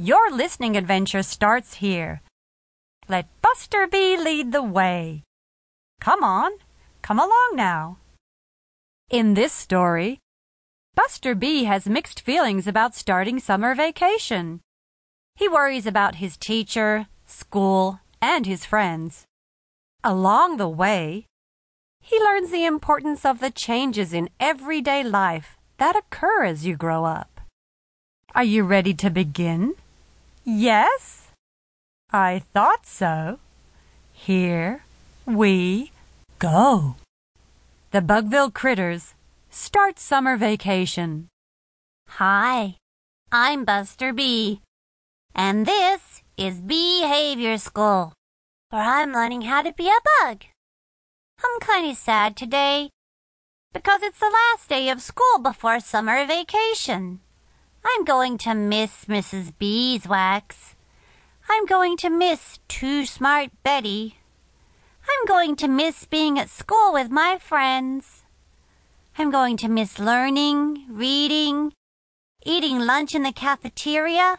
Your listening adventure starts here. Let Buster Bee lead the way. Come on, come along now. In this story, Buster Bee has mixed feelings about starting summer vacation. He worries about his teacher, school, and his friends. Along the way, he learns the importance of the changes in everyday life that occur as you grow up. Are you ready to begin? Yes? I thought so. Here we go. The Bugville Critters start summer vacation. Hi, I'm Buster Bee, and this is Behavior School, where I'm learning how to be a bug. I'm kind of sad today because it's the last day of school before summer vacation. I'm going to miss Mrs. Beeswax. I'm going to miss Too Smart Betty. I'm going to miss being at school with my friends. I'm going to miss learning, reading, eating lunch in the cafeteria,